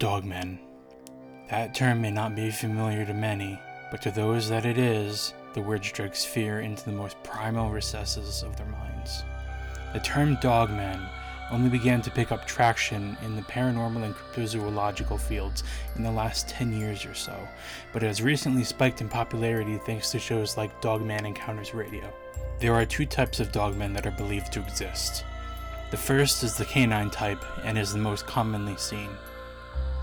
Dogmen. That term may not be familiar to many, but to those that it is, the word strikes fear into the most primal recesses of their minds. The term dogman only began to pick up traction in the paranormal and cryptozoological fields in the last 10 years or so, but it has recently spiked in popularity thanks to shows like Dogman Encounters Radio. There are two types of dogmen that are believed to exist. The first is the canine type and is the most commonly seen.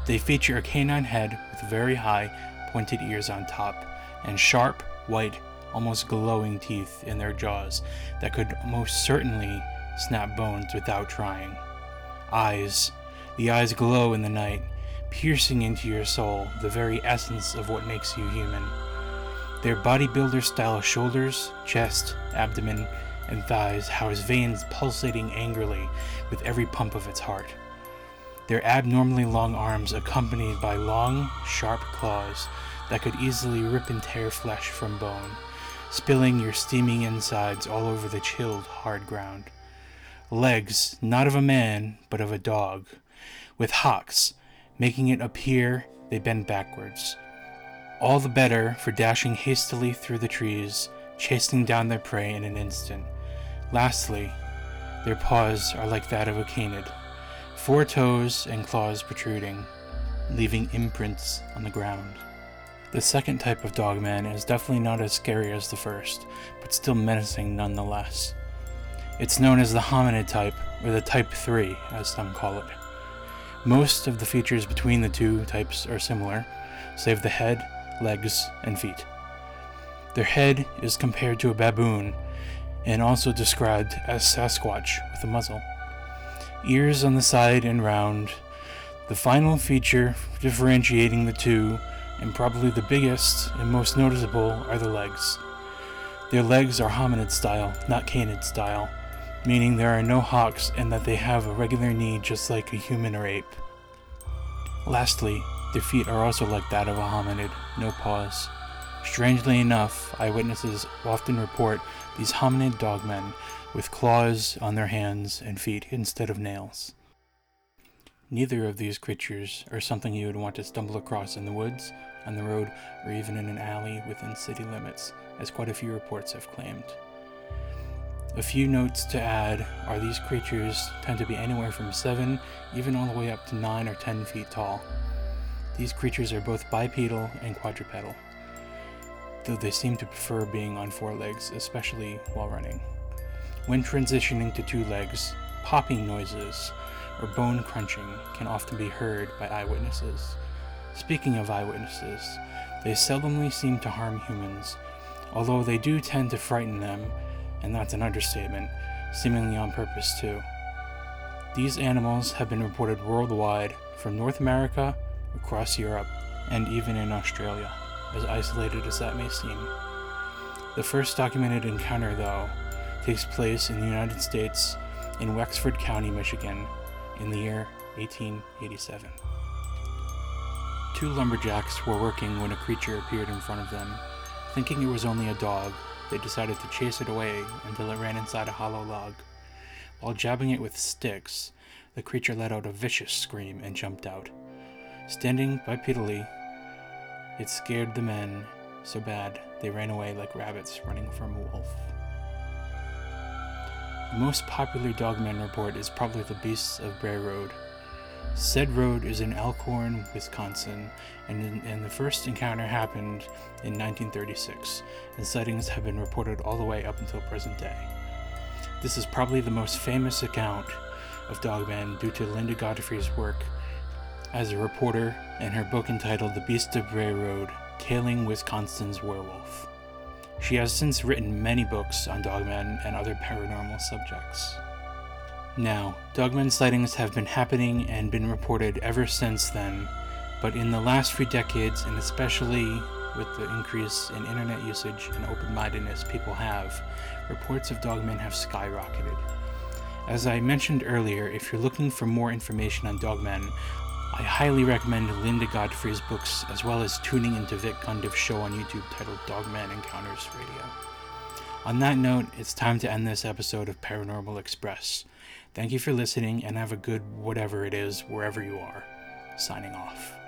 They feature a canine head with very high, pointed ears on top, and sharp, white, almost glowing teeth in their jaws that could most certainly snap bones without trying. Eyes. The eyes glow in the night, piercing into your soul, the very essence of what makes you human. Their bodybuilder style shoulders, chest, abdomen, and thighs house veins pulsating angrily with every pump of its heart. Their abnormally long arms accompanied by long, sharp claws that could easily rip and tear flesh from bone, spilling your steaming insides all over the chilled, hard ground. Legs, not of a man, but of a dog, with hocks, making it appear they bend backwards. All the better for dashing hastily through the trees, chasing down their prey in an instant. Lastly, their paws are like that of a canid, four toes and claws protruding, leaving imprints on the ground. The second type of dogman is definitely not as scary as the first, but still menacing nonetheless. It's known as the hominid type, or the type 3, as some call it. Most of the features between the two types are similar, save the head, legs, and feet. Their head is compared to a baboon, and also described as Sasquatch with a muzzle. Ears on the side and round. The final feature differentiating the two and probably the biggest and most noticeable are the legs. Their legs are hominid style, not canid style, meaning there are no hocks and that they have a regular knee just like a human or ape. Lastly, their feet are also like that of a hominid, no paws. Strangely enough, eyewitnesses often report these hominid dogmen with claws on their hands and feet instead of nails. Neither of these creatures are something you would want to stumble across in the woods, on the road, or even in an alley within city limits, as quite a few reports have claimed. A few notes to add are these creatures tend to be anywhere from 7, even all the way up to 9 or 10 feet tall. These creatures are both bipedal and quadrupedal, though they seem to prefer being on four legs, especially while running. When transitioning to two legs, popping noises or bone crunching can often be heard by eyewitnesses. Speaking of eyewitnesses, they seldomly seem to harm humans, although they do tend to frighten them, and that's an understatement, seemingly on purpose too. These animals have been reported worldwide, from North America, across Europe, and even in Australia, as isolated as that may seem. The first documented encounter, though, takes place in the United States in Wexford County, Michigan, in the year 1887. Two lumberjacks were working when a creature appeared in front of them. Thinking it was only a dog, they decided to chase it away until it ran inside a hollow log. While jabbing it with sticks, the creature let out a vicious scream and jumped out. Standing bipedally, it scared the men so bad they ran away like rabbits running from a wolf. The most popular dogman report is probably the Beasts of Bray Road. Said road is in Elkhorn, Wisconsin, and, and the first encounter happened in 1936, and sightings have been reported all the way up until present day. This is probably the most famous account of Dogman due to Linda Godfrey's work as a reporter in her book entitled The Beast of Bray Road Tailing Wisconsin's Werewolf. She has since written many books on dogmen and other paranormal subjects. Now, dogmen sightings have been happening and been reported ever since then, but in the last few decades, and especially with the increase in internet usage and open mindedness people have, reports of dogmen have skyrocketed. As I mentioned earlier, if you're looking for more information on dogmen, I highly recommend Linda Godfrey's books as well as tuning into Vic Cundiff's show on YouTube titled Dogman Encounters Radio. On that note, it's time to end this episode of Paranormal Express. Thank you for listening and have a good whatever it is wherever you are. signing off.